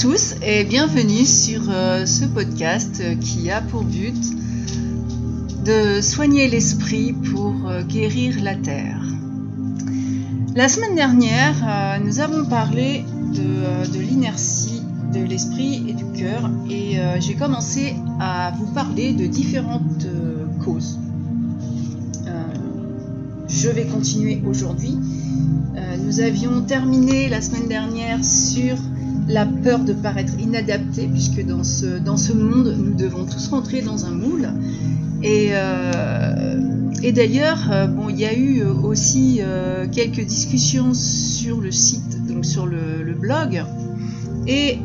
Tous et bienvenue sur euh, ce podcast qui a pour but de soigner l'esprit pour euh, guérir la terre. La semaine dernière, euh, nous avons parlé de l'inertie de l'esprit et du cœur et j'ai commencé à vous parler de différentes causes. je vais continuer aujourd'hui. nous avions terminé la semaine dernière sur la peur de paraître inadapté, puisque dans ce, dans ce monde, nous devons tous rentrer dans un moule. Et, euh, d'ailleurs, euh, bon, il y a eu aussi euh, quelques discussions sur le site, donc sur le, blog, et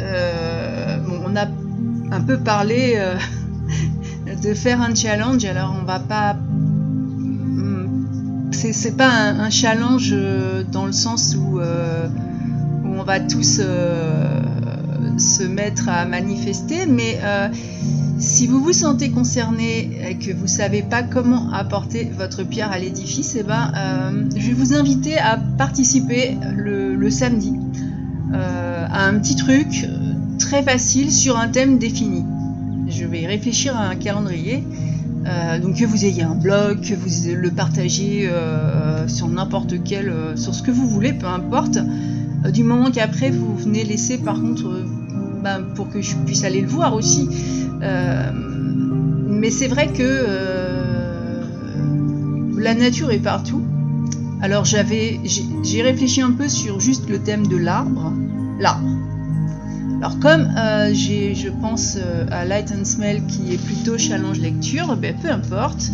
on a un peu parlé de faire un challenge. Alors, on va pas hmm, c'est pas un, challenge dans le sens où on va tous euh, se mettre à manifester, mais euh, si vous vous sentez concerné et que vous ne savez pas comment apporter votre pierre à l'édifice, eh ben, euh, je vais vous inviter à participer le, samedi à un petit truc très facile sur un thème défini. Je vais réfléchir à un calendrier. donc que vous ayez un blog, que vous le partagiez sur n'importe quel, sur ce que vous voulez, peu importe. Euh, du moment qu'après vous venez laisser par contre euh, ben, pour que je puisse aller le voir aussi. Euh, mais c'est vrai que la nature est partout. Alors j'avais, j'ai réfléchi un peu sur juste le thème de l'arbre, l'arbre. Alors comme je pense à Light and Smell qui est plutôt challenge lecture, ben, peu importe.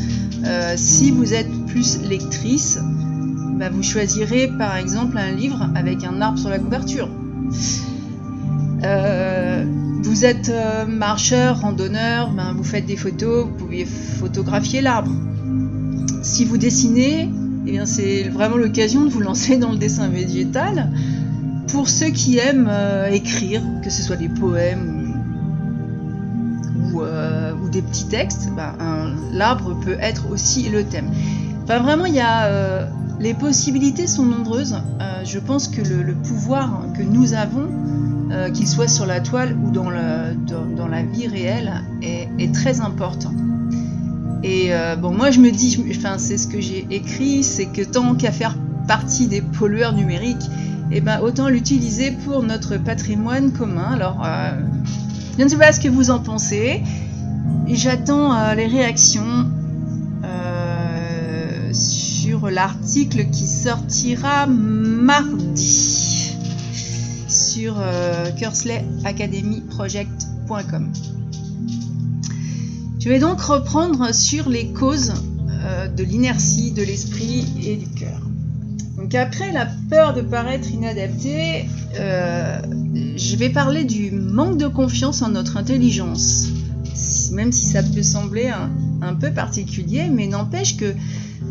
si vous êtes plus lectrice, bah, vous choisirez par exemple un livre avec un arbre sur la couverture. Euh, vous êtes euh, marcheur, randonneur, ben, vous faites des photos, vous pouvez photographier l'arbre. Si vous dessinez, eh c'est vraiment l'occasion de vous lancer dans le dessin végétal. Pour ceux qui aiment euh, écrire, que ce soit des poèmes ou, ou des petits textes, ben, l'arbre peut être aussi le thème. Enfin vraiment, il y a les possibilités sont nombreuses. Euh, je pense que le, pouvoir que nous avons, euh, qu'il soit sur la toile ou dans, la vie réelle, est, très important. Et euh, bon, moi je me dis, enfin c'est ce que j'ai écrit, c'est que tant qu'à faire partie des pollueurs numériques, eh ben, autant l'utiliser pour notre patrimoine commun. Alors, je ne sais pas ce que vous en pensez. J'attends les réactions l'article qui sortira mardi sur euh, cursleyacademyproject.com. Je vais donc reprendre sur les causes euh, de l'inertie de l'esprit et du cœur. Donc après la peur de paraître inadapté, euh, je vais parler du manque de confiance en notre intelligence. Même si ça peut sembler un peu particulier, mais n'empêche que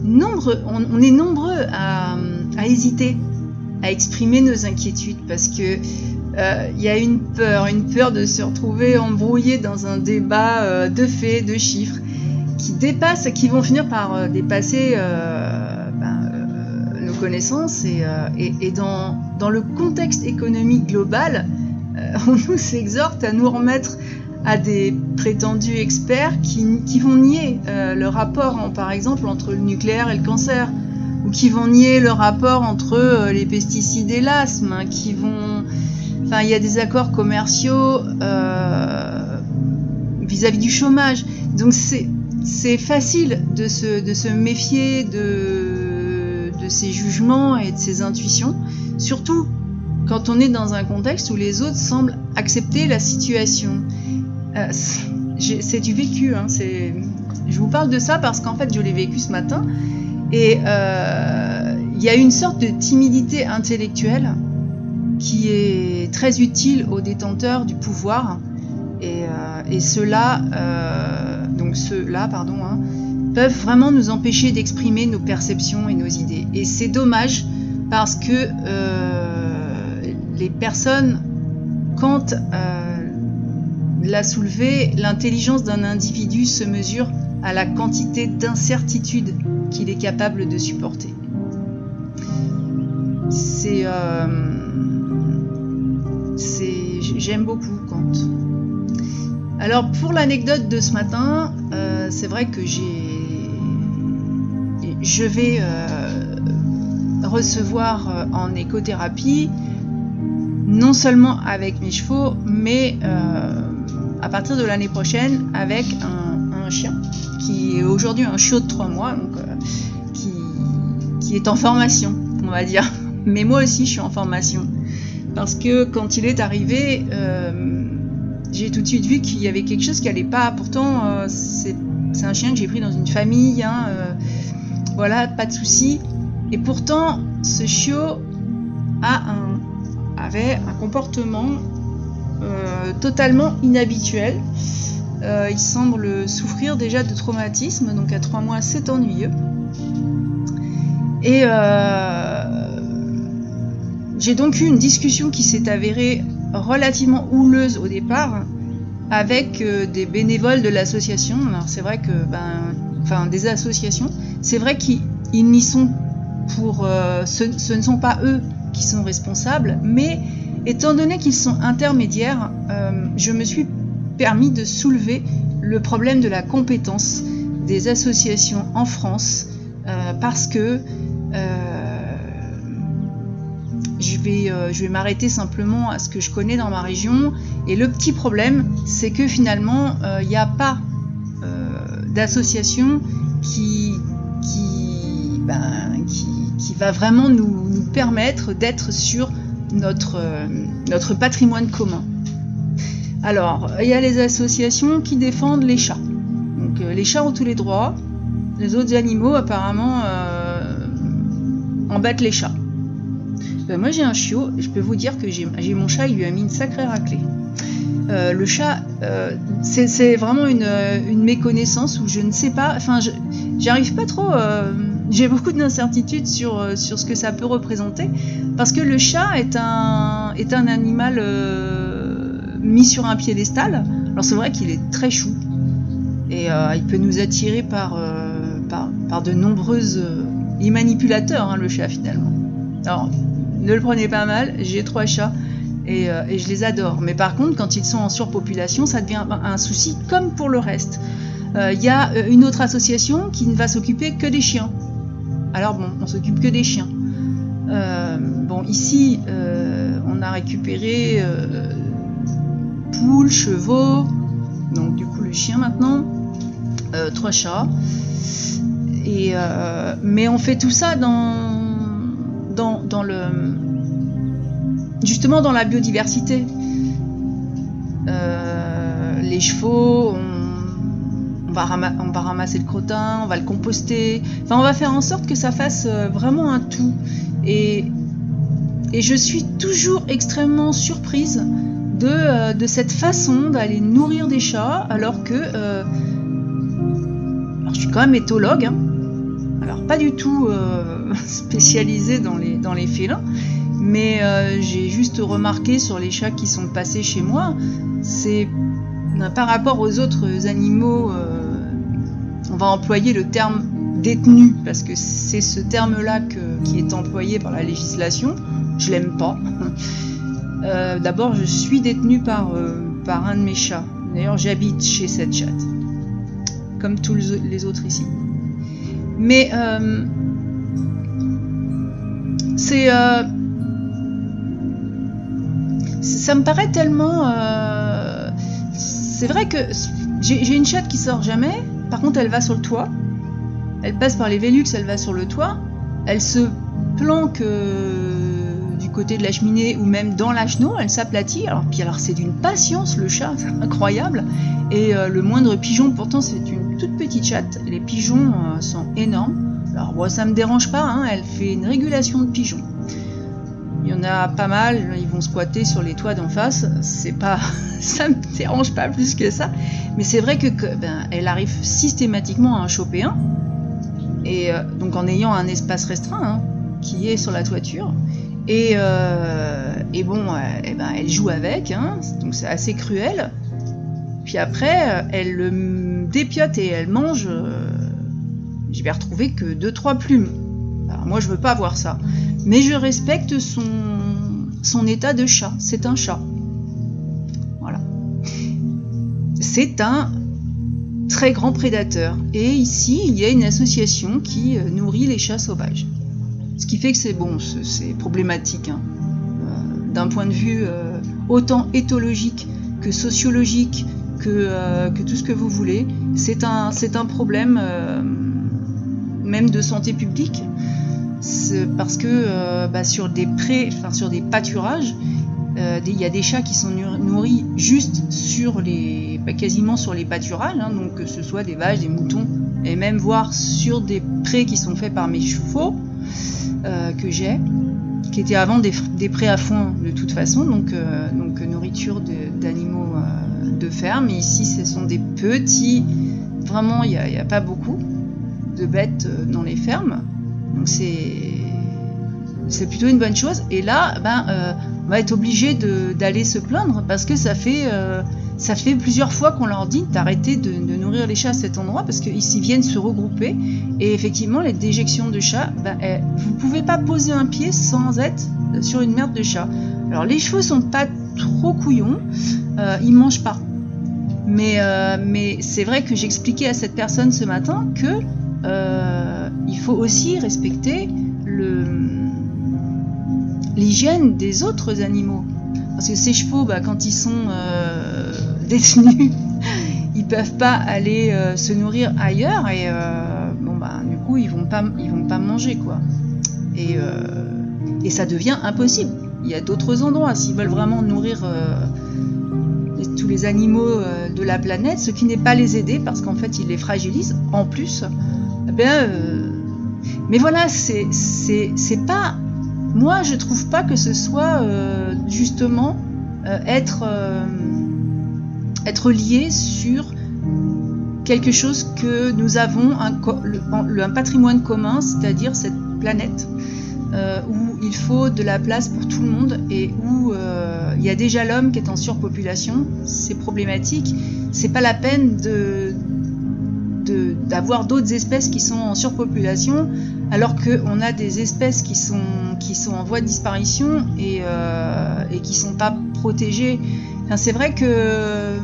on, est nombreux à, hésiter, à exprimer nos inquiétudes parce que euh, il y a une peur, une peur de se retrouver embrouillé dans un débat euh, de faits, de chiffres, qui dépassent, qui vont finir par euh, dépasser ben, nos connaissances et, dans, le contexte économique global, on nous exhorte à nous remettre à des prétendus experts qui, vont nier euh, le rapport, par exemple, entre le nucléaire et le cancer, ou qui vont nier le rapport entre euh, les pesticides et l'asthme, hein, qui vont... Enfin, il y a des accords commerciaux euh, vis-à-vis du chômage. Donc c'est facile de se, méfier de, de ces jugements et de ces intuitions, surtout quand on est dans un contexte où les autres semblent accepter la situation. Euh, c'est du vécu. Hein, je vous parle de ça parce qu'en fait, je l'ai vécu ce matin. Et euh, il y a une sorte de timidité intellectuelle qui est très utile aux détenteurs du pouvoir. Et, euh, ceux-là, donc ceux-là, pardon, hein, peuvent vraiment nous empêcher d'exprimer nos perceptions et nos idées. Et c'est dommage parce que les personnes, quand l'a soulevé, l'intelligence d'un individu se mesure à la quantité d'incertitude qu'il est capable de supporter. C'est euh, j'aime beaucoup Kant. Alors pour l'anecdote de ce matin, euh, c'est vrai que j'ai, je vais euh, recevoir en écothérapie non seulement avec mes chevaux, mais à partir de l'année prochaine avec un, chien qui est aujourd'hui un chiot de 3 mois, donc qui, qui est en formation, on va dire. Mais moi aussi, je suis en formation parce que quand il est arrivé j'ai tout de suite vu qu'il y avait quelque chose qui allait pas. Pourtant, euh, c'est un chien que j'ai pris dans une famille, hein, euh, voilà, pas de souci. Et pourtant, ce chiot avait un comportement euh, totalement inhabituel. il semble souffrir déjà de traumatisme, donc à trois mois, c'est ennuyeux. Et j'ai donc eu une discussion qui s'est avérée relativement houleuse au départ avec euh, des bénévoles de l'association. Alors c'est vrai que, ben, enfin des associations, c'est vrai qu'ils n'y sont pour, euh, ce, ne sont pas eux qui sont responsables, mais étant donné qu'ils sont intermédiaires, euh, je me suis permis de soulever le problème de la compétence des associations en France parce que je vais, euh, je vais m'arrêter simplement à ce que je connais dans ma région. Et le petit problème, c'est que finalement, il euh, n'y a pas euh, d'association ben, qui, qui, va vraiment nous, nous permettre d'être sur notre, notre patrimoine commun. Alors, il y a les associations qui défendent les chats. Donc, les chats ont tous les droits. Les autres animaux, apparemment, embêtent les chats. Ben, moi j'ai un chiot, je peux vous dire que j'ai mon chat, il lui a mis une sacrée raclée. Euh, le chat, euh, c'est vraiment une, méconnaissance où je ne sais pas, enfin j'arrive pas trop, euh, j'ai beaucoup d'incertitudes sur, sur ce que ça peut représenter, parce que le chat est un, est un animal mis sur un piédestal, alors c'est vrai qu'il est très chou, et il peut nous attirer par, par, de nombreuses... il manipulateur, hein, le chat finalement. Alors, ne le prenez pas mal, j'ai trois chats euh, et, je les adore. Mais par contre, quand ils sont en surpopulation, ça devient un souci comme pour le reste. Il euh, y a euh, une autre association qui ne va s'occuper que des chiens. Alors bon, on s'occupe que des chiens. bon, ici, on a récupéré poules, chevaux, donc du coup le chien maintenant, trois chats. Et, mais on fait tout ça dans le justement dans la biodiversité. Euh, les chevaux, on, va ramasser le crottin, on va le composter. Enfin, on va faire en sorte que ça fasse euh, vraiment un tout. Et, je suis toujours extrêmement surprise de, euh, de cette façon d'aller nourrir des chats, alors que alors je suis quand même éthologue. Hein, alors pas du tout euh, spécialisé dans les, félins, mais euh, j'ai juste remarqué sur les chats qui sont passés chez moi, c'est euh, par rapport aux autres animaux, on va employer le terme détenu, parce que c'est ce terme-là qui est employé par la législation, je l'aime pas. D'abord, je suis détenue par, par un de mes chats. D'ailleurs, j'habite chez cette chatte, comme tous les autres ici. Mais euh, c'est euh, ça me paraît tellement. Euh, c'est vrai que j'ai une chatte qui sort jamais. Par contre, elle va sur le toit. Elle passe par les Vélux, elle va sur le toit. Elle se planque du côté de la cheminée ou même dans la chenot. Elle s'aplatit. Alors puis alors c'est d'une patience le chat, c'est incroyable. Et le moindre pigeon, pourtant c'est une toute petite chatte. Les pigeons euh, sont énormes. Alors moi ça me dérange pas, hein, elle fait une régulation de pigeons. Il y en a pas mal, ils vont squatter sur les toits d'en face. C'est pas, ça me dérange pas plus que ça. Mais c'est vrai que, ben, elle arrive systématiquement à en choper un. Et euh, donc en ayant un espace restreint hein, qui est sur la toiture. Et, euh, et bon, eh ben, elle joue avec, hein, donc c'est assez cruel. Puis après, elle le dépiote et elle mange, euh, je vais retrouver que 2-3 plumes. Moi je veux pas voir ça. Mais je respecte son, état de chat. C'est un chat. c'est un très grand prédateur. Et ici, il y a une association qui euh, nourrit les chats sauvages. Ce qui fait que c'est bon, c'est problématique. Hein. Euh, d'un point de vue euh, autant éthologique que sociologique, que, tout ce que vous voulez, c'est un problème même de santé publique. Parce que bah, sur des prés, enfin sur des pâturages, euh, il y a des chats qui sont nourris juste sur les, bah, quasiment sur les pâturages, hein, donc que ce soit des vaches, des moutons, et même voir sur des prés qui sont faits par mes chevaux euh, que j'ai, qui étaient avant des, prés à foin de toute façon, donc, euh, nourriture d'animaux de, ferme. Ici, ce sont des petits, vraiment, il n'y a, pas beaucoup de bêtes dans les fermes, donc c'est plutôt une bonne chose. Et là, ben, euh, on va être obligé d'aller se plaindre parce que ça fait, euh, ça fait plusieurs fois qu'on leur dit d'arrêter de, nourrir les chats à cet endroit parce qu'ils viennent se regrouper. Et effectivement, les déjections de chats, ben, vous pouvez pas poser un pied sans être sur une merde de chat. Alors les chevaux sont pas trop couillons, euh, ils mangent pas. Mais, euh, mais c'est vrai que j'expliquais à cette personne ce matin que il faut aussi respecter l'hygiène des autres animaux. Parce que ces chevaux, bah, quand ils sont euh, détenus, ils peuvent pas aller euh, se nourrir ailleurs et euh, bah du coup ils vont pas vont pas manger quoi. Et, ça devient impossible. Il y a d'autres endroits s'ils veulent vraiment nourrir tous les animaux de la planète, ce qui n'est pas les aider parce qu'en fait ils les fragilisent en plus. Eh mais voilà, c'est pas moi, je trouve pas que ce soit euh, justement euh, être, euh, être lié sur quelque chose que nous avons, un, un patrimoine commun, c'est-à-dire cette planète, où il faut de la place pour tout le monde et où il y a déjà l'homme qui est en surpopulation. C'est problématique. C'est pas la peine de d'avoir d'autres espèces qui sont en surpopulation alors qu'on a des espèces qui sont, qui sont en voie de disparition et, euh, et qui sont pas protégées. Enfin, c'est vrai que,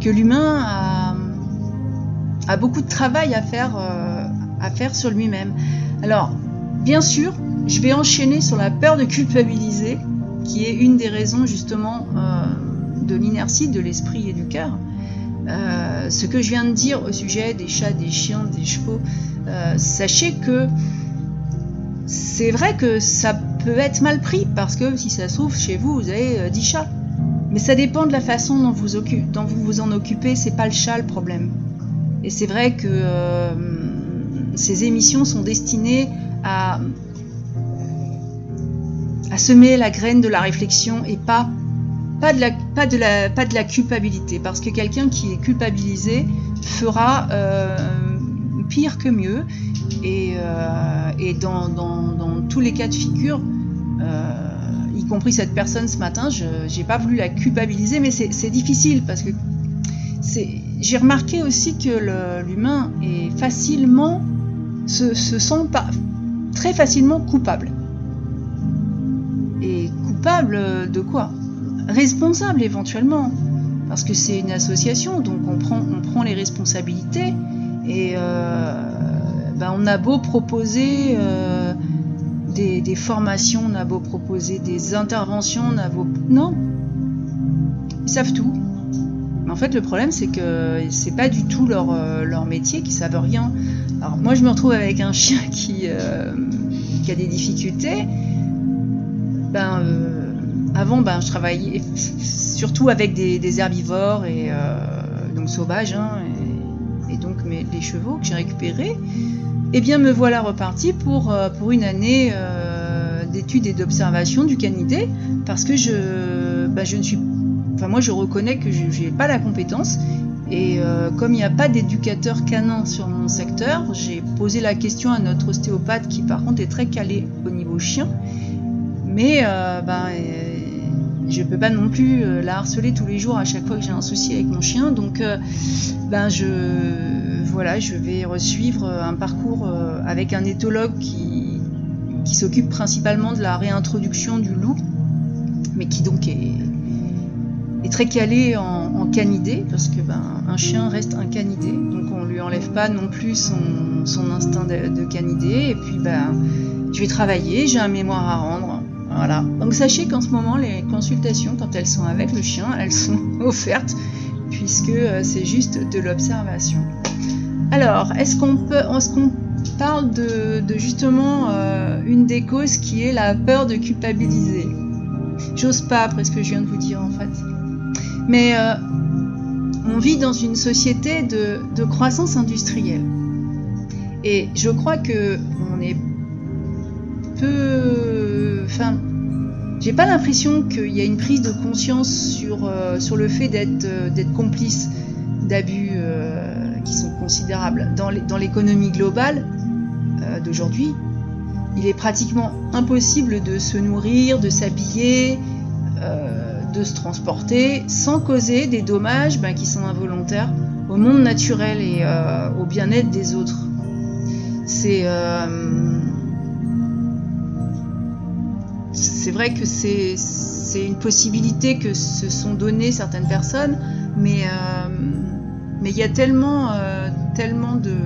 que l'humain a, a, beaucoup de travail à faire, euh, à faire sur lui-même. Alors, bien sûr, je vais enchaîner sur la peur de culpabiliser, qui est une des raisons justement euh, de l'inertie de l'esprit et du cœur. Euh, ce que je viens de dire au sujet des chats, des chiens, des chevaux, euh, sachez que c'est vrai que ça peut être mal pris parce que si ça se trouve chez vous, vous avez 10 euh, chats. Mais ça dépend de la façon dont vous, vous en occupez, c'est pas le chat le problème. Et c'est vrai que ces émissions sont destinées à, à semer la graine de la réflexion et pas pas de la, culpabilité, parce que quelqu'un qui est culpabilisé fera euh, pire que mieux, et, euh, dans, tous les cas de figure, euh, y compris cette personne ce matin, je n'ai pas voulu la culpabiliser, mais c'est difficile, parce que j'ai remarqué aussi que l'humain est facilement, se, se sent pas, très facilement coupable. Et coupable de quoi? Responsable éventuellement, parce que c'est une association, donc on prend, on prend les responsabilités et euh, ben on a beau proposer euh, des, formations, on a beau proposer des interventions, on a beau... Non, ils savent tout. Mais en fait, le problème, c'est que c'est pas du tout leur, euh, leur métier, qu'ils savent rien. Alors, moi, je me retrouve avec un chien qui, qui a des difficultés. Ben, avant, ben, je travaillais surtout avec des, herbivores et euh, donc sauvages, hein, et, donc les chevaux que j'ai récupérés. Eh bien, me voilà reparti pour, euh, pour une année euh, d'études et d'observation du canidé, parce que je, ben, je ne suis, enfin moi, je reconnais que je n'ai pas la compétence. Et comme il n'y a pas d'éducateur canin sur mon secteur, j'ai posé la question à notre ostéopathe qui par contre est très calé au niveau chien. Mais ben, je peux pas non plus euh, la harceler tous les jours à chaque fois que j'ai un souci avec mon chien. Donc, euh, ben je, voilà, je vais resuivre un parcours euh, avec un éthologue qui, qui s'occupe principalement de la réintroduction du loup, mais qui donc est, est très calé en, en canidé, parce que ben, un chien reste un canidé, donc on lui enlève pas non plus son, son instinct de, de, canidé, et puis ben, je vais travailler, j'ai un mémoire à rendre. Voilà. Donc sachez qu'en ce moment, les consultations, quand elles sont avec le chien, elles sont offertes, puisque euh, c'est juste de l'observation. Alors, est-ce qu'on peut, est-ce qu'on parle de, justement euh, une des causes qui est la peur de culpabiliser? J'ose pas après ce que je viens de vous dire en fait. Mais euh, on vit dans une société de, de, croissance industrielle. Et je crois que on est peu. Enfin, j'ai pas l'impression qu'il y a une prise de conscience sur, euh, sur le fait d'être euh, complice d'abus euh, qui sont considérables. Dans l'économie globale euh, d'aujourd'hui, il est pratiquement impossible de se nourrir, de s'habiller, de se transporter sans causer des dommages ben, qui sont involontaires au monde naturel et au bien-être des autres. C'est c'est vrai que c'est une possibilité que se sont données certaines personnes, mais euh, mais il y a tellement euh, tellement de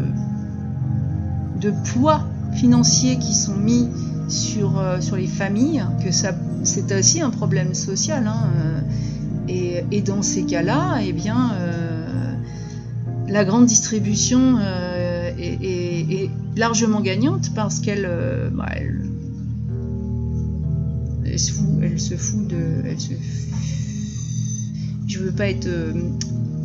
poids financiers qui sont mis sur, euh, sur les familles, que c'est aussi un problème social. Hein, et, dans ces cas-là, eh bien, la grande distribution est, largement gagnante parce qu'elle, bah, elle, se fout, de, elle euh,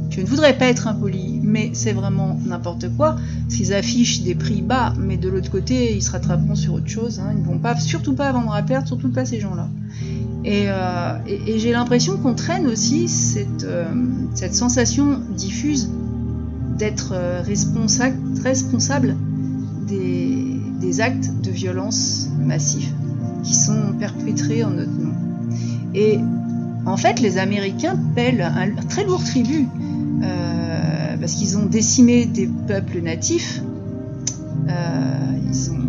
je ne voudrais pas être impoli, mais c'est vraiment n'importe quoi. S'ils affichent des prix bas, mais de l'autre côté, ils se rattraperont sur autre chose. Hein. Ils ne vont pas, surtout pas vendre à perte, surtout pas ces gens-là. Et, euh, et, j'ai l'impression qu'on traîne aussi cette, euh, sensation diffuse d'être responsable, responsable des, des, actes de violence massifs qui sont perpétrés en notre nom. Et en fait, les Américains pèlent un très lourd tribut euh, parce qu'ils ont décimé des peuples natifs. Euh,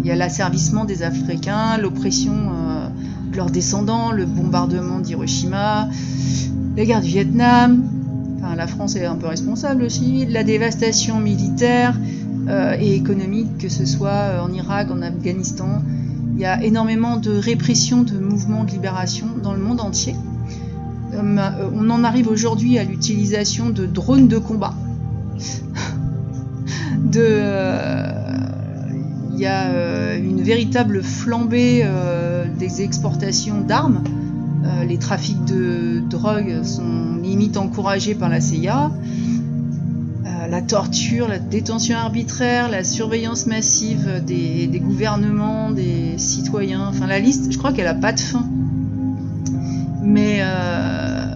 il y a l'asservissement des Africains, l'oppression euh, de leurs descendants, le bombardement d'Hiroshima, la guerre du Vietnam. Enfin, la France est un peu responsable aussi. La dévastation militaire et économique, que ce soit en Irak, en Afghanistan. Il y a énormément de répression de mouvements de libération dans le monde entier. Euh, on en arrive aujourd'hui à l'utilisation de drones de combat. euh, il y a euh, une véritable flambée des exportations d'armes. Les trafics de drogue sont limite encouragés par la CIA. Euh, la torture, la détention arbitraire, la surveillance massive des, gouvernements, des citoyens, enfin la liste, je crois qu'elle n'a pas de fin. Mais euh,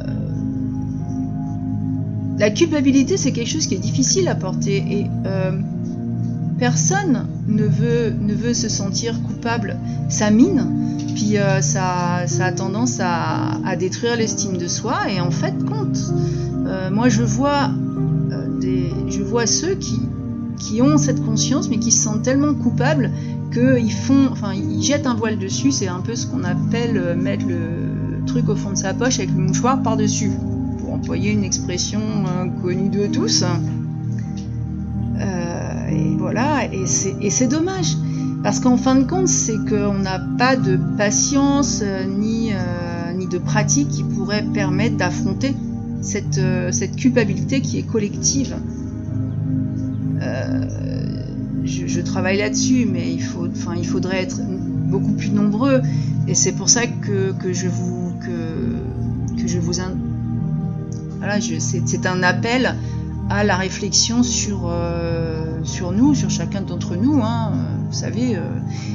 la culpabilité, c'est quelque chose qui est difficile à porter et euh, personne ne veut, ne veut se sentir coupable. Ça mine, puis ça, ça, a tendance à, à détruire l'estime de soi et en fait compte. Moi, je vois, je vois ceux qui, ont cette conscience mais qui se sentent tellement coupables qu'ils font, enfin, ils jettent un voile dessus. C'est un peu ce qu'on appelle mettre le truc au fond de sa poche avec le mouchoir par-dessus, pour employer une expression euh, connue de tous. Euh, et voilà, et c'est dommage, parce qu'en fin de compte, c'est qu'on n'a pas de patience euh, ni, euh, ni de pratique qui pourrait permettre d'affronter cette, euh, cette culpabilité qui est collective. Euh, je, travaille là-dessus, mais il, faudrait être beaucoup plus nombreux. Et c'est pour ça que, je vous que, je vous... Voilà, c'est un appel à la réflexion sur, euh, nous, sur chacun d'entre nous. Hein. Vous savez,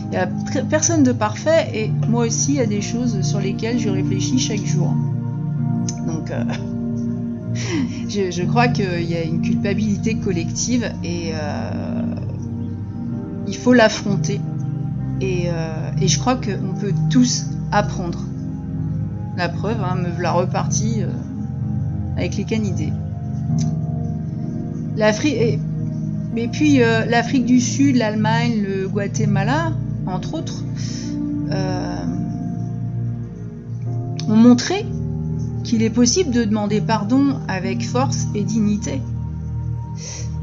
il n'y a personne de parfait et moi aussi, il y a des choses sur lesquelles je réfléchis chaque jour. Donc, je, crois qu'il y a une culpabilité collective et euh, il faut l'affronter. Et, euh, et, je crois qu'on peut tous apprendre. La preuve, hein, me voilà repartie euh, avec les canidés. L'Afrique, puis l'Afrique du Sud, l'Allemagne, le Guatemala, entre autres, ont montré qu'il est possible de demander pardon avec force et dignité.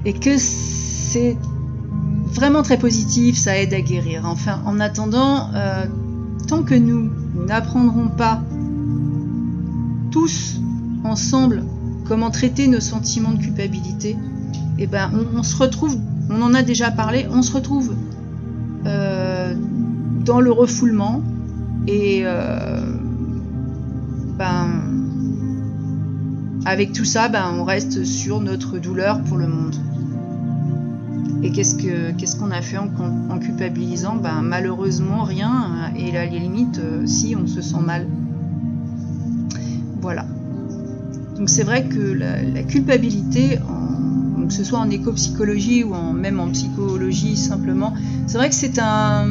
Et que c'est vraiment très positif, ça aide à guérir. Enfin, en attendant, euh, tant que nous n'apprendrons pas tous ensemble comment traiter nos sentiments de culpabilité, eh ben, on, se retrouve, on en a déjà parlé, on se retrouve euh, dans le refoulement et euh, ben, avec tout ça, ben, on reste sur notre douleur pour le monde. Et qu'est-ce qu'on a fait en, culpabilisant? Ben, Malheureusement, rien. Et là, les limites, euh, si on se sent mal. Voilà. Donc c'est vrai que la, culpabilité, que ce soit en éco-psychologie ou en, même en psychologie simplement, c'est vrai que c'est un,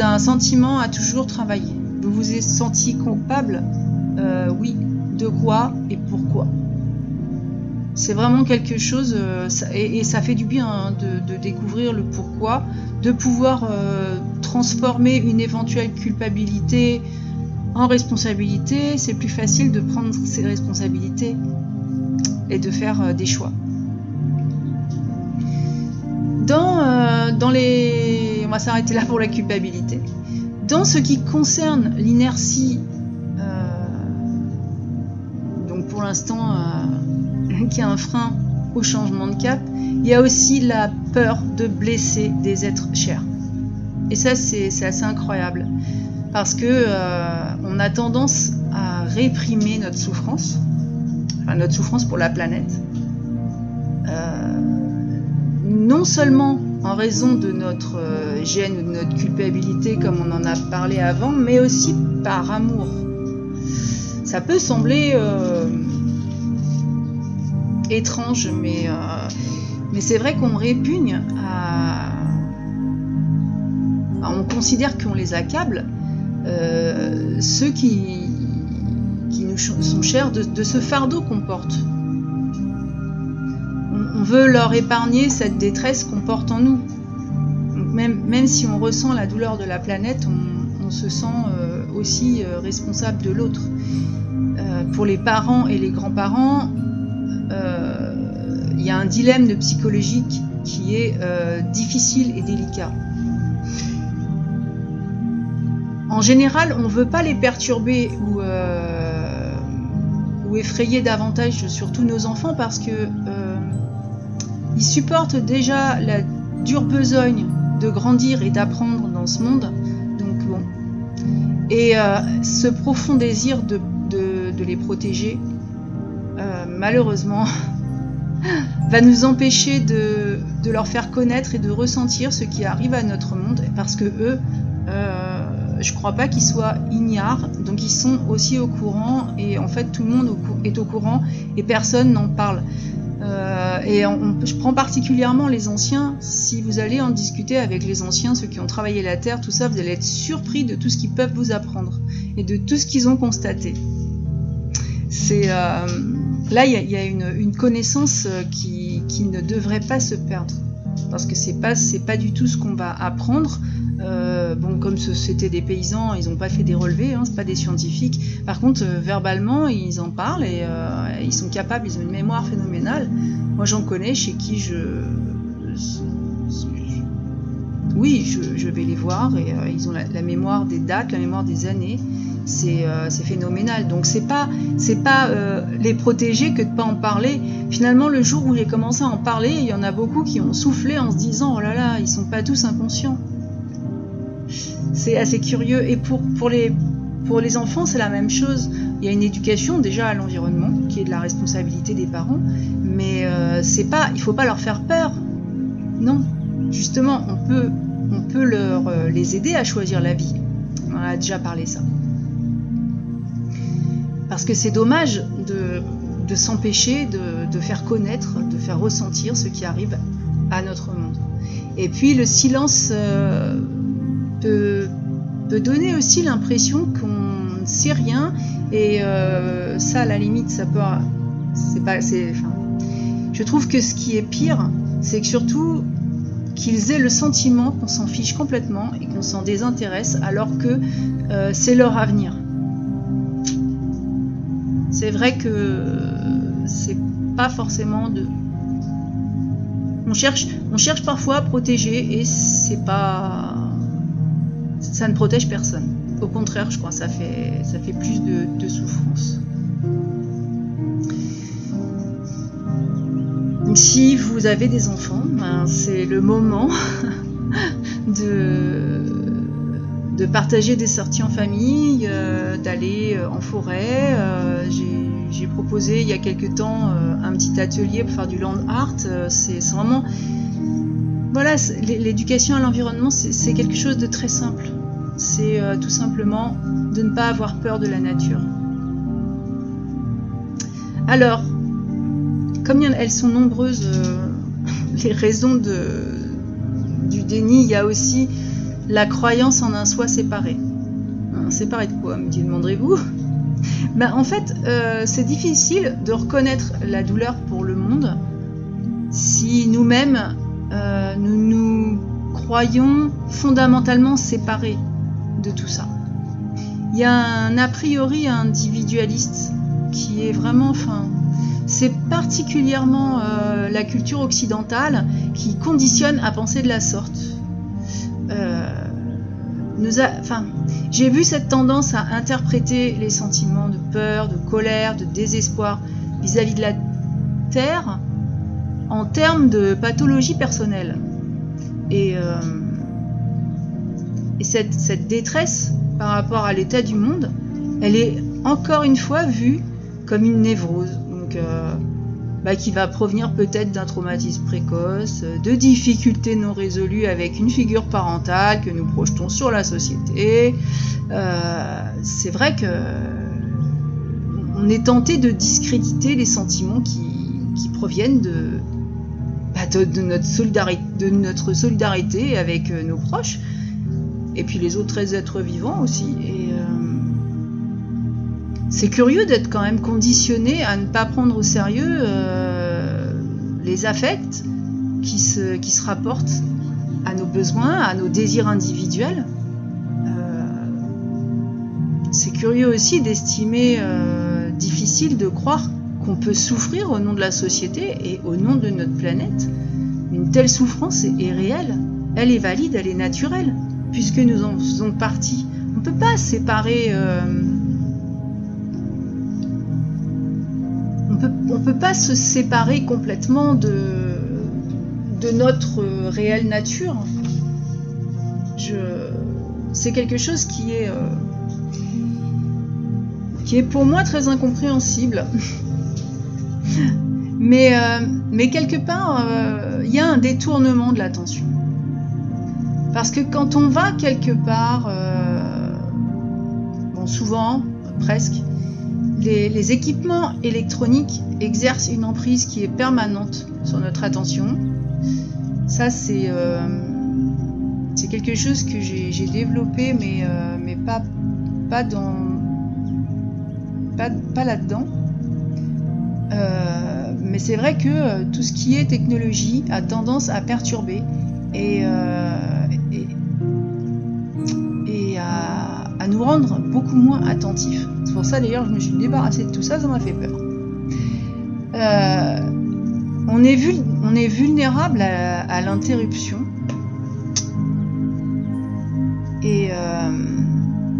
un sentiment à toujours travailler. Vous vous êtes senti coupable? Euh, Oui. De quoi et pourquoi c'est vraiment quelque chose, euh, et, ça fait du bien hein, de, découvrir le pourquoi, de pouvoir euh, transformer une éventuelle culpabilité en responsabilité. C'est plus facile de prendre ses responsabilités et de faire euh, des choix. Dans, dans les... On va s'arrêter là pour la culpabilité. Dans ce qui concerne l'inertie, pour l'instant qui a un frein au changement de cap, il y a aussi la peur de blesser des êtres chers. Et ça, c'est assez incroyable. Parce que euh, on a tendance à réprimer notre souffrance, notre souffrance pour la planète, euh, non seulement en raison de notre euh, gêne ou de notre culpabilité, comme on en a parlé avant, mais aussi par amour. Ça peut sembler étrange, mais, euh, mais c'est vrai qu'on répugne à... On considère qu'on les accable, euh, ceux qui, nous sont chers de, ce fardeau qu'on porte. On, veut leur épargner cette détresse qu'on porte en nous. même, si on ressent la douleur de la planète, on, se sent euh, aussi responsable de l'autre. Pour les parents et les grands-parents, euh, il y a un dilemme psychologique qui est euh, difficile et délicat. En général, on ne veut pas les perturber ou, euh, ou, effrayer davantage, surtout nos enfants, parce que ils supportent déjà la dure besogne de grandir et d'apprendre dans ce monde. Donc bon. Et ce profond désir de, de les protéger, euh, malheureusement, va nous empêcher de, leur faire connaître et de ressentir ce qui arrive à notre monde, parce que eux, euh, je crois pas qu'ils soient ignares, donc ils sont aussi au courant, et en fait tout le monde est au courant, et personne n'en parle. Euh, et je prends particulièrement les anciens. Si vous allez en discuter avec les anciens, ceux qui ont travaillé la terre, tout ça, vous allez être surpris de tout ce qu'ils peuvent vous apprendre et de tout ce qu'ils ont constaté. C'est Là, il y a, une, connaissance euh, qui, ne devrait pas se perdre. Parce que c'est pas, pas du tout ce qu'on va apprendre. Euh, bon, comme c'était des paysans, ils n'ont pas fait des relevés, hein, c'est pas des scientifiques. Par contre, euh, verbalement, ils en parlent et ils sont capables, ils ont une mémoire phénoménale. Moi, j'en connais chez qui je, oui, je, vais les voir et ils ont la, mémoire des dates, la mémoire des années. Euh, c'est phénoménal. Donc c'est pas pas euh, les protéger que de pas en parler. Finalement, le jour où j'ai commencé à en parler, il y en a beaucoup qui ont soufflé en se disant oh là là, ils sont pas tous inconscients. C'est assez curieux. Et pour les enfants, c'est la même chose. Il y a une éducation déjà à l'environnement qui est de la responsabilité des parents, mais euh, c'est pas il faut pas leur faire peur. Non, justement, on peut leur les aider à choisir la vie. On a déjà parlé ça. Parce que c'est dommage de, s'empêcher de, faire connaître, de faire ressentir ce qui arrive à notre monde. Et puis le silence euh, peut, donner aussi l'impression qu'on ne sait rien. Et euh, ça, à la limite, ça peut. Je trouve que ce qui est pire, c'est que surtout qu'ils aient le sentiment qu'on s'en fiche complètement et qu'on s'en désintéresse alors que euh, c'est leur avenir. C'est vrai que c'est pas forcément de. On cherche, on cherche parfois à protéger et c'est pas. Ça ne protège personne. Au contraire, je crois, ça fait, ça fait plus de, souffrance. Si vous avez des enfants, ben, c'est le moment de, de partager des sorties en famille, euh, d'aller euh, en forêt. Euh, j'ai proposé il y a quelque temps un petit atelier pour faire du land art. c'est vraiment. Voilà, l'éducation à l'environnement, c'est quelque chose de très simple. C'est tout simplement de ne pas avoir peur de la nature. Alors, comme elles sont nombreuses, les raisons du déni, il y a aussi la croyance en un soi séparé. Hein, séparé de quoi, me demanderez-vous? Ben, En fait, euh, c'est difficile de reconnaître la douleur pour le monde si nous-mêmes, euh, nous nous croyons fondamentalement séparés de tout ça. Il y a un a priori individualiste qui est vraiment, c'est particulièrement euh, la culture occidentale qui conditionne à penser de la sorte. Euh, j'ai vu cette tendance à interpréter les sentiments de peur, de colère, de désespoir vis-à-vis de la Terre en termes de pathologie personnelle. Et, euh, et cette, cette, détresse par rapport à l'état du monde, elle est encore une fois vue comme une névrose. Donc, euh, bah, qui va provenir peut-être d'un traumatisme précoce, de difficultés non résolues avec une figure parentale que nous projetons sur la société. Euh, c'est vrai que on est tenté de discréditer les sentiments qui, proviennent bah, de, notre solidarité, avec nos proches et puis les autres êtres vivants aussi. Euh, c'est curieux d'être quand même conditionné à ne pas prendre au sérieux euh, les affects qui se, qui se rapportent à nos besoins, à nos désirs individuels. Euh, c'est curieux aussi d'estimer euh, difficile de croire qu'on peut souffrir au nom de la société et au nom de notre planète. Une telle souffrance est, réelle, elle est valide, elle est naturelle, puisque nous en faisons partie. On ne peut pas séparer on ne peut pas se séparer complètement de, de notre réelle nature. c'est quelque chose qui est, euh, qui est pour moi très incompréhensible. mais, euh, mais quelque part, euh, il y a un détournement de l'attention. Parce que quand on va quelque part, bon souvent, presque, les, équipements électroniques exercent une emprise qui est permanente sur notre attention. Ça, c'est euh, quelque chose que j'ai développé, mais, euh, pas, dans, pas, là-dedans. Euh, mais c'est vrai que tout ce qui est technologie a tendance à perturber et, à nous rendre beaucoup moins attentifs. C'est pour ça d'ailleurs je me suis débarrassée de tout ça, ça m'a fait peur. Euh, on, est vulnérable à, l'interruption. Et, euh,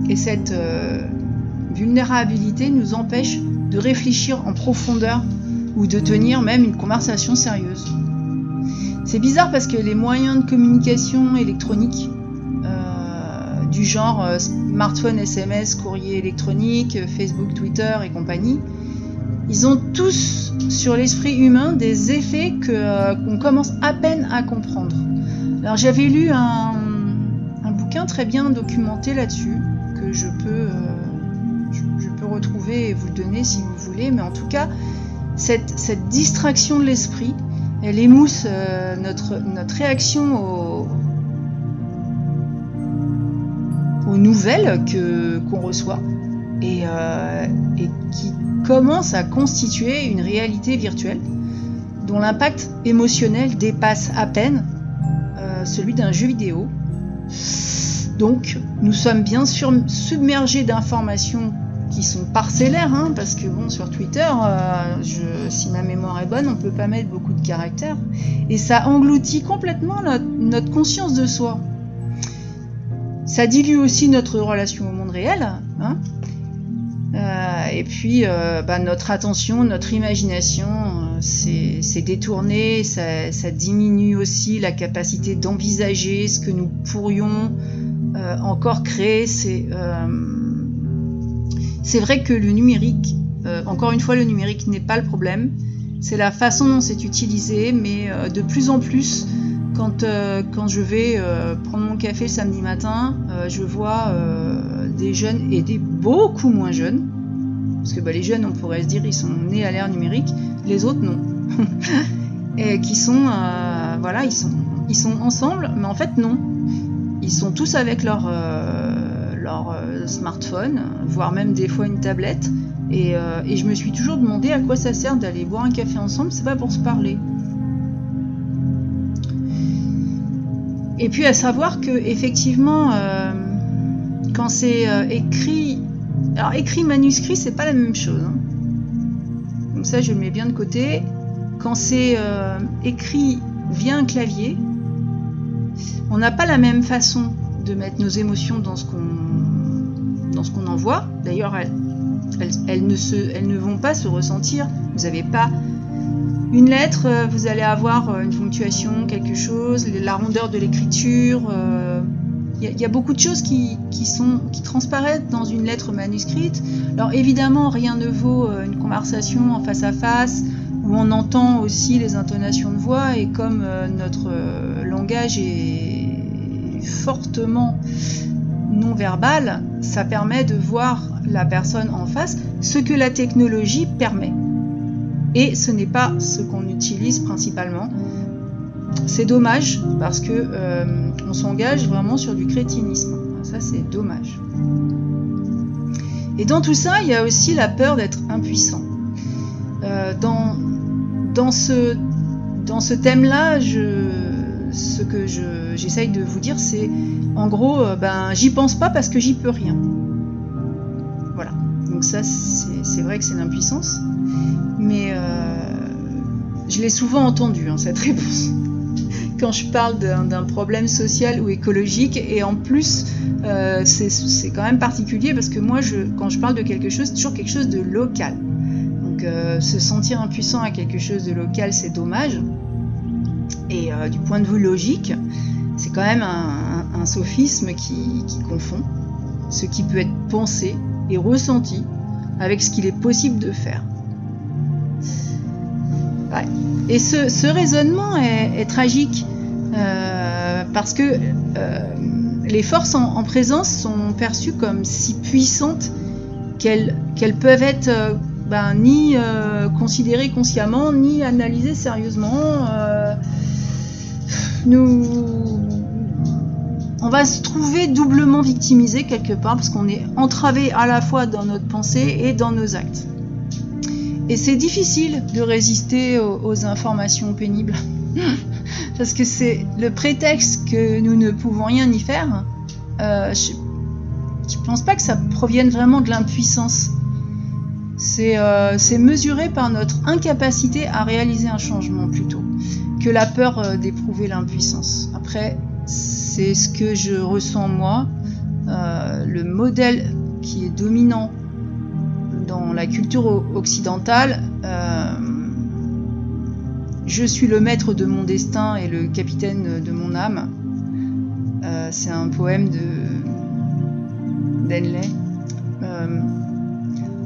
et, cette euh, vulnérabilité nous empêche de réfléchir en profondeur ou de tenir même une conversation sérieuse. C'est bizarre parce que les moyens de communication électronique du genre smartphone, SMS, courrier électronique, Facebook, Twitter et compagnie, ils ont tous sur l'esprit humain des effets euh, qu'on commence à peine à comprendre. Alors j'avais lu un, bouquin très bien documenté là-dessus que je peux, euh, je, peux retrouver et vous le donner si vous voulez, mais en tout cas cette, distraction de l'esprit, elle émousse notre, notre réaction au, aux nouvelles que, qu'on reçoit et, euh, et, qui commence à constituer une réalité virtuelle dont l'impact émotionnel dépasse à peine euh, celui d'un jeu vidéo. Donc nous sommes bien sûr submergés d'informations qui sont parcellaires, hein, parce que bon, sur Twitter, je, si ma mémoire est bonne, on peut pas mettre beaucoup de caractères, et ça engloutit complètement notre, conscience de soi. Ça dilue aussi notre relation au monde réel, hein, et puis bah, notre attention, notre imagination, c'est détourné, ça, diminue aussi la capacité d'envisager ce que nous pourrions euh, encore créer. C'est euh, vrai que le numérique, euh, encore une fois, le numérique n'est pas le problème. C'est la façon dont c'est utilisé, mais de plus en plus, quand, quand je vais prendre mon café le samedi matin, je vois des jeunes et des beaucoup moins jeunes, parce que bah, les jeunes, on pourrait se dire, ils sont nés à l'ère numérique, les autres non. et qui sont, euh, voilà, ils sont, ensemble, mais en fait non. Ils sont tous avec leur, euh, euh, smartphone, voire même des fois une tablette. Et, et, je me suis toujours demandé à quoi ça sert d'aller boire un café ensemble, c'est pas pour se parler. Et puis à savoir que effectivement, quand c'est écrit, alors écrit manuscrit, c'est pas la même chose. Hein. Donc ça, je le mets bien de côté. Quand c'est euh, écrit via un clavier, on n'a pas la même façon de mettre nos émotions dans ce qu'on dans ce qu'on envoie. D'ailleurs, elles, ne se, elles ne vont pas se ressentir. Vous n'avez pas une lettre, euh, vous allez avoir euh, une ponctuation, quelque chose, la rondeur de l'écriture. Il y, a beaucoup de choses qui, sont, qui transparaissent dans une lettre manuscrite. Alors évidemment, rien ne vaut euh, une conversation en face à face où on entend aussi les intonations de voix et comme euh, notre euh, langage est fortement non verbal, ça permet de voir la personne en face, ce que la technologie permet. Et ce n'est pas ce qu'on utilise principalement. C'est dommage parce que euh, on s'engage vraiment sur du crétinisme. Ça, c'est dommage. Et dans tout ça, il y a aussi la peur d'être impuissant. Euh, dans, dans ce, dans ce thème-là, ce que j'essaye de vous dire, c'est en gros, euh, ben, j'y pense pas parce que j'y peux rien. Voilà. Donc ça, c'est vrai que c'est l'impuissance. Mais je l'ai souvent entendu, hein, cette réponse quand je parle d'un problème social ou écologique. Et en plus, euh, c'est quand même particulier parce que moi, je, quand je parle de quelque chose, c'est toujours quelque chose de local. Donc euh, se sentir impuissant à quelque chose de local, c'est dommage. Et euh, du point de vue logique, c'est quand même un, sophisme qui, confond ce qui peut être pensé et ressenti avec ce qu'il est possible de faire. Et ce, raisonnement est, tragique euh, parce que euh, les forces en, présence sont perçues comme si puissantes qu'elles peuvent être euh, ben, ni considérées consciemment ni analysées sérieusement. nous, on va se trouver doublement victimisé quelque part parce qu'on est entravé à la fois dans notre pensée et dans nos actes. Et c'est difficile de résister aux informations pénibles. parce que c'est le prétexte que nous ne pouvons rien y faire. Euh, je, ne pense pas que ça provienne vraiment de l'impuissance. Euh, c'est mesuré par notre incapacité à réaliser un changement plutôt que la peur euh, d'éprouver l'impuissance. Après, c'est ce que je ressens moi. le modèle qui est dominant dans la culture occidentale, je suis le maître de mon destin et le capitaine de mon âme. Euh, c'est un poème de d'Henley. Euh,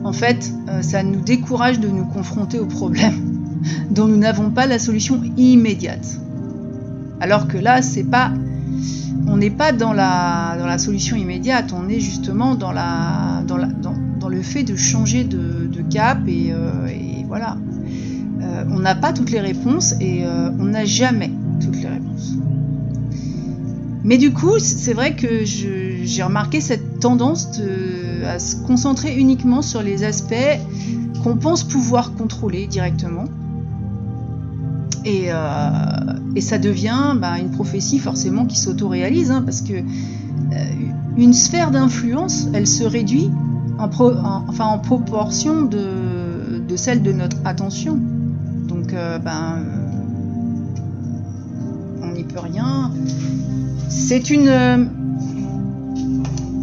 en fait, euh, ça nous décourage de nous confronter aux problèmes dont nous n'avons pas la solution immédiate. Alors que là, c'est pas, on n'est pas dans la, dans la solution immédiate, on est justement dans, la, dans, la, dans, le fait de changer de, cap et, et voilà. Euh, on n'a pas toutes les réponses et euh, on n'a jamais toutes les réponses. Mais du coup, c'est vrai que j'ai remarqué cette tendance à se concentrer uniquement sur les aspects qu'on pense pouvoir contrôler directement. Et, euh, ça devient bah, une prophétie forcément qui s'auto-réalise, hein, parce que une sphère d'influence, elle se réduit en, enfin, en proportion de, celle de notre attention. Donc, ben, on n'y peut rien. C'est une.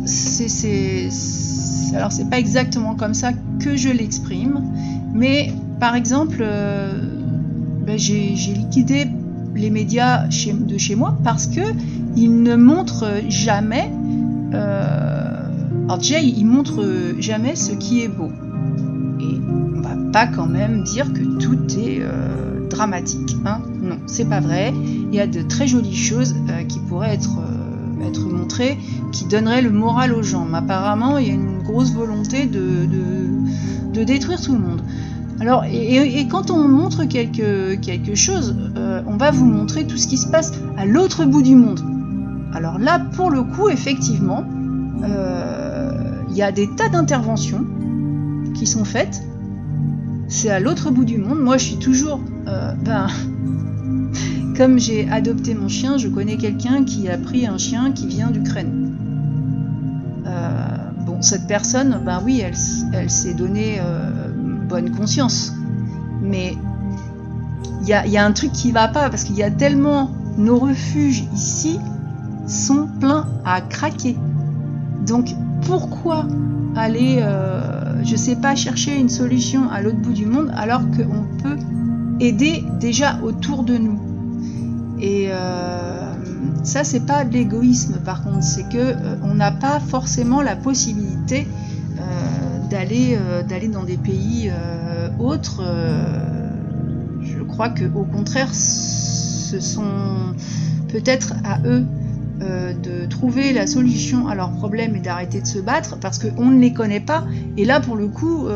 c'est, alors, c'est pas exactement comme ça que je l'exprime, mais par exemple, ben, j'ai liquidé les médias de chez moi parce que ils ne montrent jamais. Euh, alors Jay, il montre jamais ce qui est beau. Et on va pas quand même dire que tout est euh, dramatique. Hein non, c'est pas vrai. Il y a de très jolies choses euh, qui pourraient être, montrées, qui donneraient le moral aux gens. Mais apparemment, il y a une grosse volonté de, détruire tout le monde. Alors, et, quand on montre quelque, chose, euh, on va vous montrer tout ce qui se passe à l'autre bout du monde. Alors là, pour le coup, effectivement, euh, il y a des tas d'interventions qui sont faites. C'est à l'autre bout du monde. Moi, je suis toujours, euh, ben, comme j'ai adopté mon chien, je connais quelqu'un qui a pris un chien qui vient d'Ukraine. bon, cette personne, ben oui, elle, elle s'est donnée bonne conscience. Mais il y a, un truc qui va pas parce qu'il y a tellement nos refuges ici sont pleins à craquer. Donc pourquoi aller, euh, je sais pas, chercher une solution à l'autre bout du monde alors qu'on peut aider déjà autour de nous Et euh, ça, c'est pas de l'égoïsme par contre, c'est que euh, on n'a pas forcément la possibilité d'aller euh, d'aller dans des pays euh, autres. Euh, je crois que au contraire, ce sont peut-être à eux de trouver la solution à leurs problèmes et d'arrêter de se battre parce qu'on ne les connaît pas. Et là, pour le coup,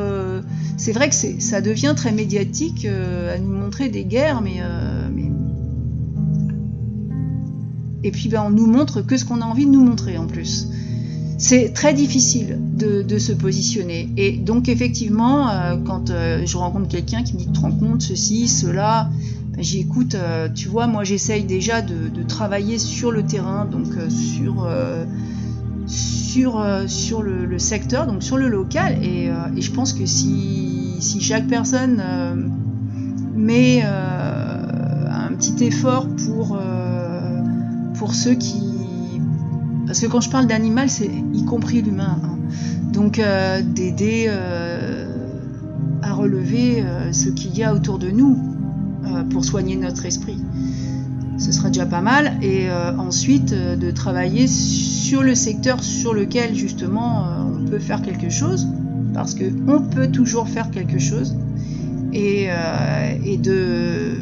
c'est vrai que ça devient très médiatique à nous montrer des guerres, mais, et puis ben, on nous montre que ce qu'on a envie de nous montrer en plus c'est très difficile de, se positionner. Et donc effectivement, euh, quand euh, je rencontre quelqu'un qui me dit, te rends compte, ceci, cela, ben, j'y écoute, euh, tu vois, moi j'essaye déjà de, travailler sur le terrain, donc sur, sur, sur le, secteur, donc sur le local. Et, je pense que si, si chaque personne met un petit effort pour, pour ceux qui parce que quand je parle d'animal, c'est y compris l'humain. Hein. Donc euh, d'aider euh, à relever euh, ce qu'il y a autour de nous pour soigner notre esprit. Ce sera déjà pas mal. Et ensuite de travailler sur le secteur sur lequel justement on peut faire quelque chose. Parce qu'on peut toujours faire quelque chose. Et, et de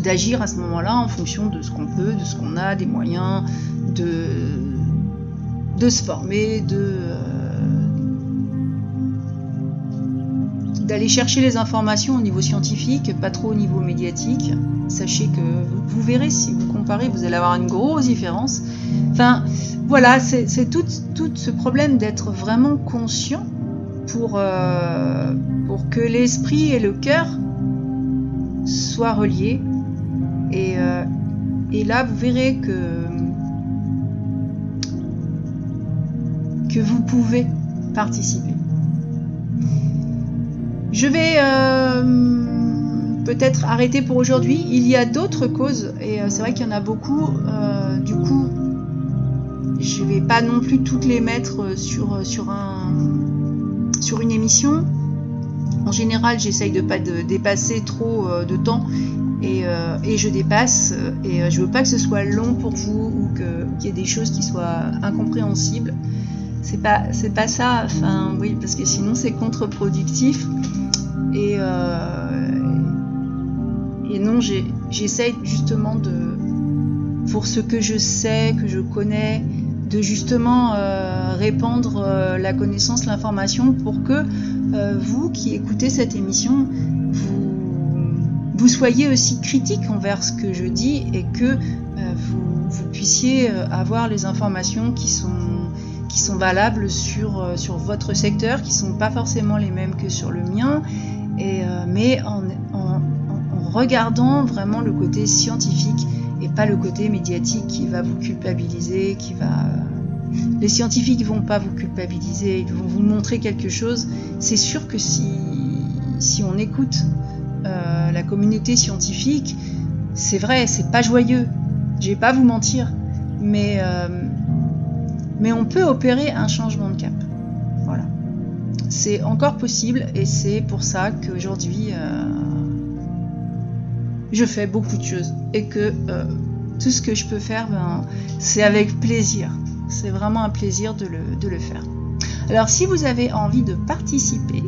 d'agir à ce moment-là en fonction de ce qu'on peut, de ce qu'on a, des moyens, de, de se former, de d'aller chercher les informations au niveau scientifique, pas trop au niveau médiatique. Sachez que vous verrez, si vous comparez, vous allez avoir une grosse différence. Enfin, voilà, c'est tout, ce problème d'être vraiment conscient pour, euh, pour que l'esprit et le cœur soient reliés euh, et, là, vous verrez que, que vous pouvez participer. Je vais euh, peut-être arrêter pour aujourd'hui. Il y a d'autres causes, et euh, c'est vrai qu'il y en a beaucoup. du coup, je ne vais pas non plus toutes les mettre sur, sur, un, sur une émission. En général, j'essaye de pas dépasser trop de temps euh, et, je dépasse et euh, je veux pas que ce soit long pour vous ou qu'il y ait des choses qui soient incompréhensibles. C'est pas c'est pas ça. Enfin oui parce que sinon c'est contre-productif et euh, et non j'essaye justement de pour ce que je sais que je connais de justement répandre la connaissance, l'information pour que vous qui écoutez cette émission vous soyez aussi critique envers ce que je dis et que euh, vous, puissiez euh, avoir les informations qui sont, qui sont valables sur, euh, sur votre secteur, qui ne sont pas forcément les mêmes que sur le mien, et, mais en, regardant vraiment le côté scientifique et pas le côté médiatique qui va vous culpabiliser, qui va... les scientifiques vont pas vous culpabiliser, ils vont vous montrer quelque chose. C'est sûr que si, on écoute euh, la communauté scientifique, c'est vrai, c'est pas joyeux. Je vais pas vous mentir, mais euh, mais on peut opérer un changement de cap. C'est encore possible et c'est pour ça qu'aujourd'hui euh, je fais beaucoup de choses et que tout ce que je peux faire, ben, c'est avec plaisir. C'est vraiment un plaisir de le, faire. Alors si vous avez envie de participer,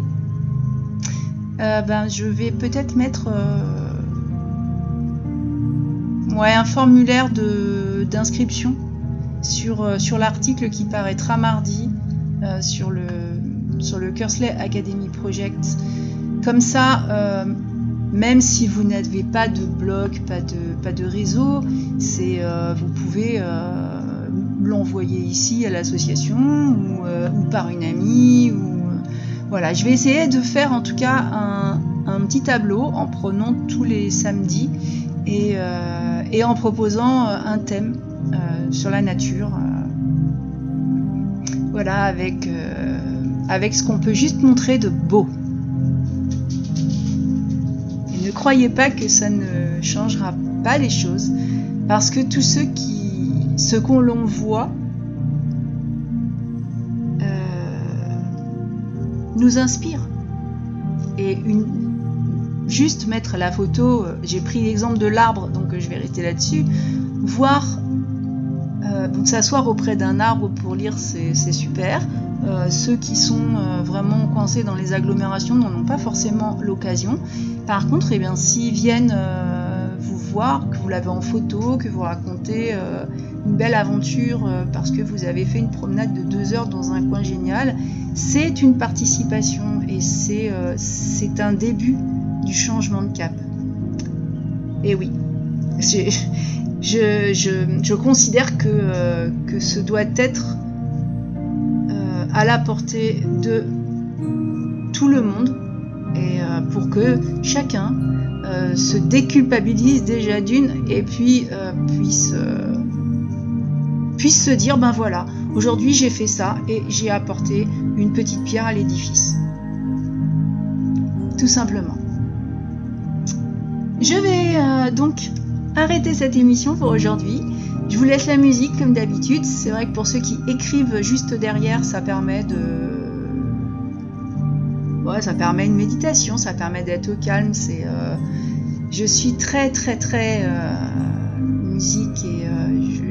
euh, ben, je vais peut-être mettre euh, un formulaire d'inscription sur, euh, sur l'article qui paraîtra mardi sur, le, sur le Cursley Academy Project. Comme ça, même si vous n'avez pas de blog, pas de, pas de réseau, c'est, vous pouvez l'envoyer ici à l'association ou, euh, par une amie. Ou, euh, voilà, je vais essayer de faire en tout cas un, petit tableau en prenant tous les samedis et, euh, et en proposant un thème sur la nature. voilà, avec, avec ce qu'on peut juste montrer de beau. Et ne croyez pas que ça ne changera pas les choses, parce que ceux qui ce qu'on l'on voit euh, nous inspire. Et juste mettre la photo, euh, j'ai pris l'exemple de l'arbre, donc je vais rester là-dessus, voir, euh, s'asseoir auprès d'un arbre pour lire, c'est super. Ceux qui sont vraiment coincés dans les agglomérations n'en ont pas forcément l'occasion. Par contre, eh bien, s'ils viennent vous voir, que vous l'avez en photo, que vous racontez une belle aventure euh, parce que vous avez fait une promenade de deux heures dans un coin génial, c'est une participation et c'est euh, un début du changement de cap. Et oui, je, considère euh, que ce doit être à la portée de tout le monde et pour que chacun se déculpabilise déjà d'une et puis puisse puisse se dire ben voilà, aujourd'hui j'ai fait ça et j'ai apporté une petite pierre à l'édifice. Tout simplement. Je vais euh, donc arrêter cette émission pour aujourd'hui. Je vous laisse la musique comme d'habitude. C'est vrai que pour ceux qui écrivent juste derrière, ça permet de. Ça permet une méditation, ça permet d'être au calme. Euh, je suis très très très euh, musique et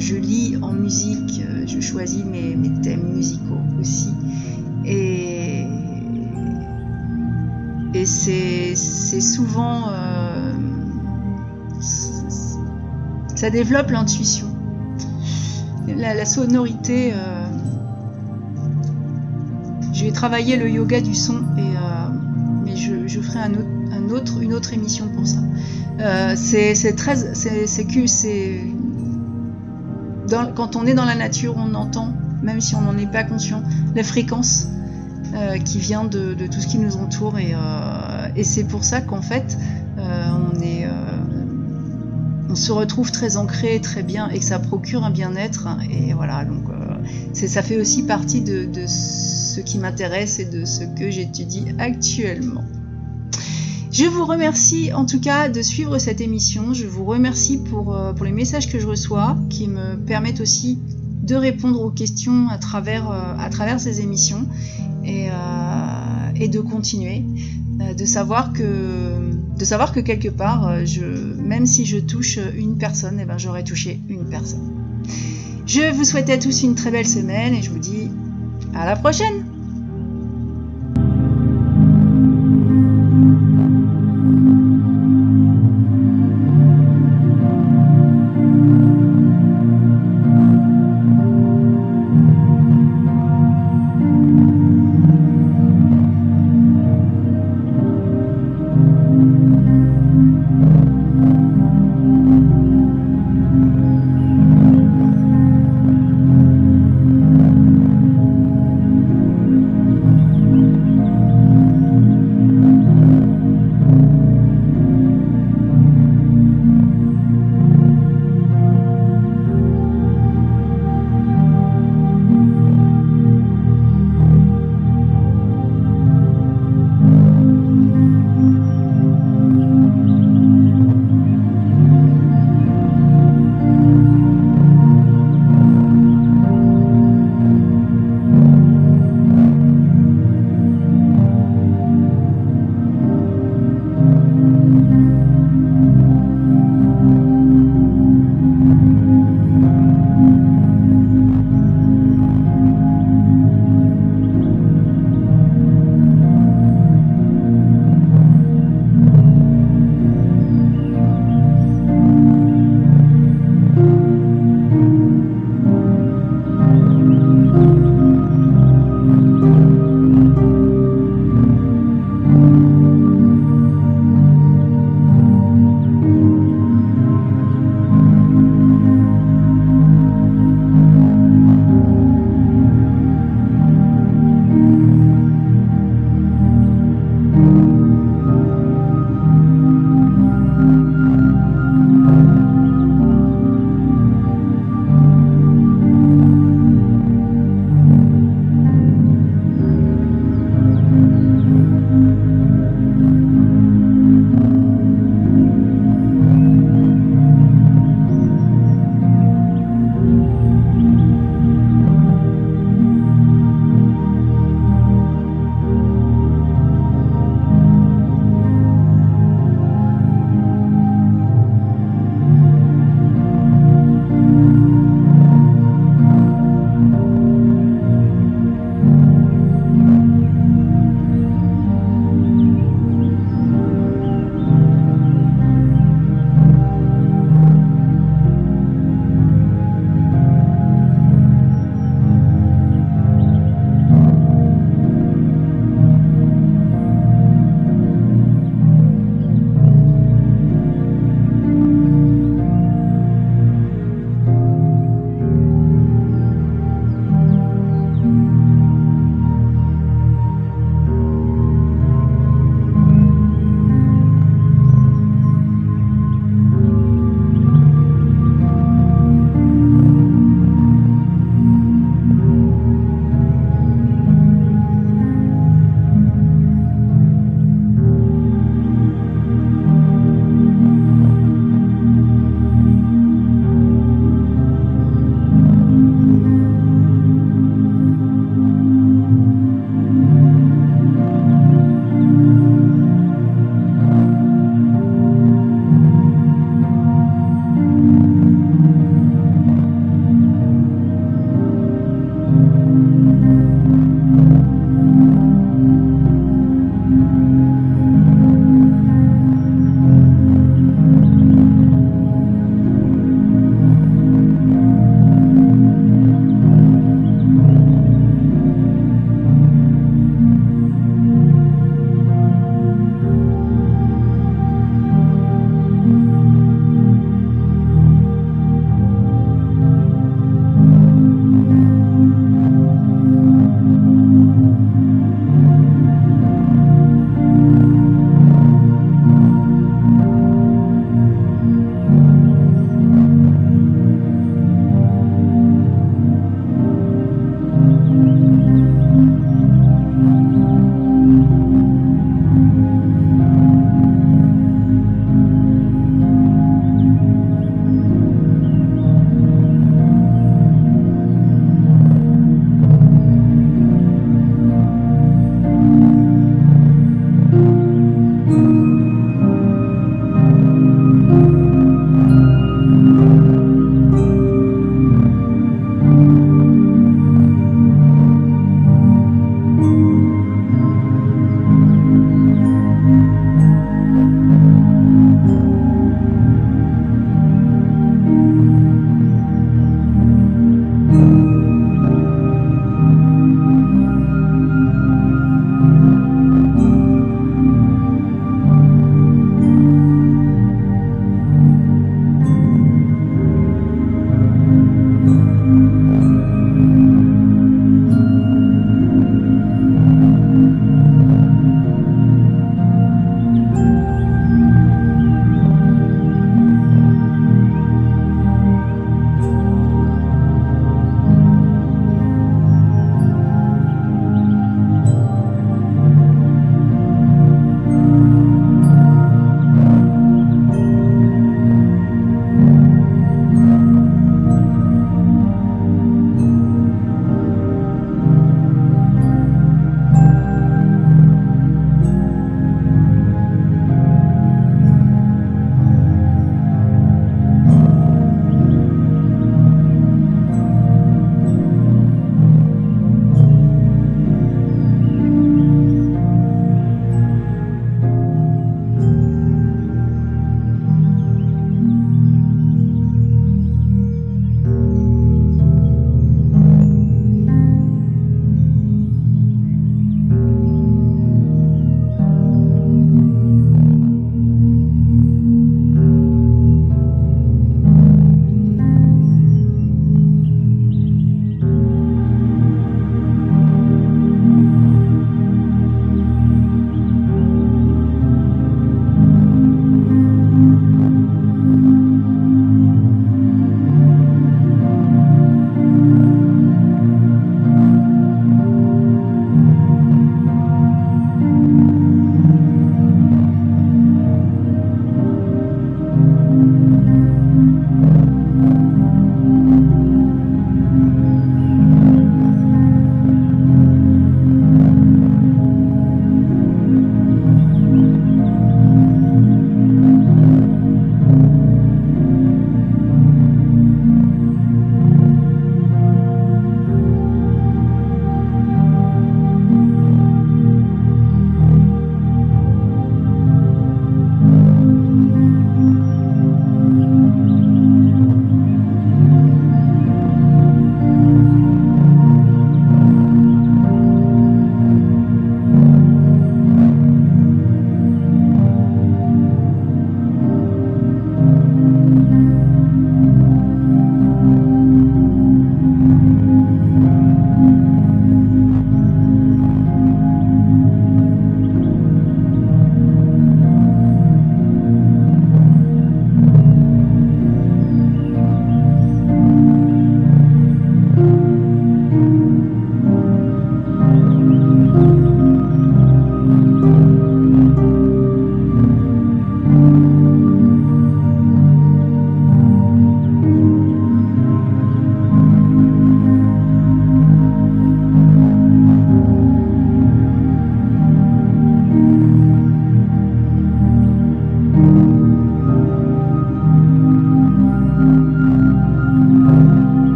je lis en musique, euh, je choisis mes, thèmes musicaux aussi. Et, et c'est souvent... Euh, ça développe l'intuition. La, sonorité... Euh, je vais travailler le yoga du son, et, mais je, ferai un autre, une autre émission pour ça. c'est très... C'est que quand on est dans la nature, on entend, même si on n'en est pas conscient, la fréquence euh, qui vient de, tout ce qui nous entoure. Et, euh, c'est pour ça qu'en fait, euh, on se retrouve très ancré, très bien, et que ça procure un bien-être. Et voilà, donc ça fait aussi partie de ce qui m'intéresse et de ce que j'étudie actuellement. Je vous remercie en tout cas de suivre cette émission. Je vous remercie pour, euh, les messages que je reçois qui me permettent aussi de répondre aux questions à travers, euh, ces émissions et, euh, et de continuer. de savoir que de savoir que quelque part je, même si je touche une personne eh ben j'aurai touché une personne. Je vous souhaite à tous une très belle semaine et je vous dis à la prochaine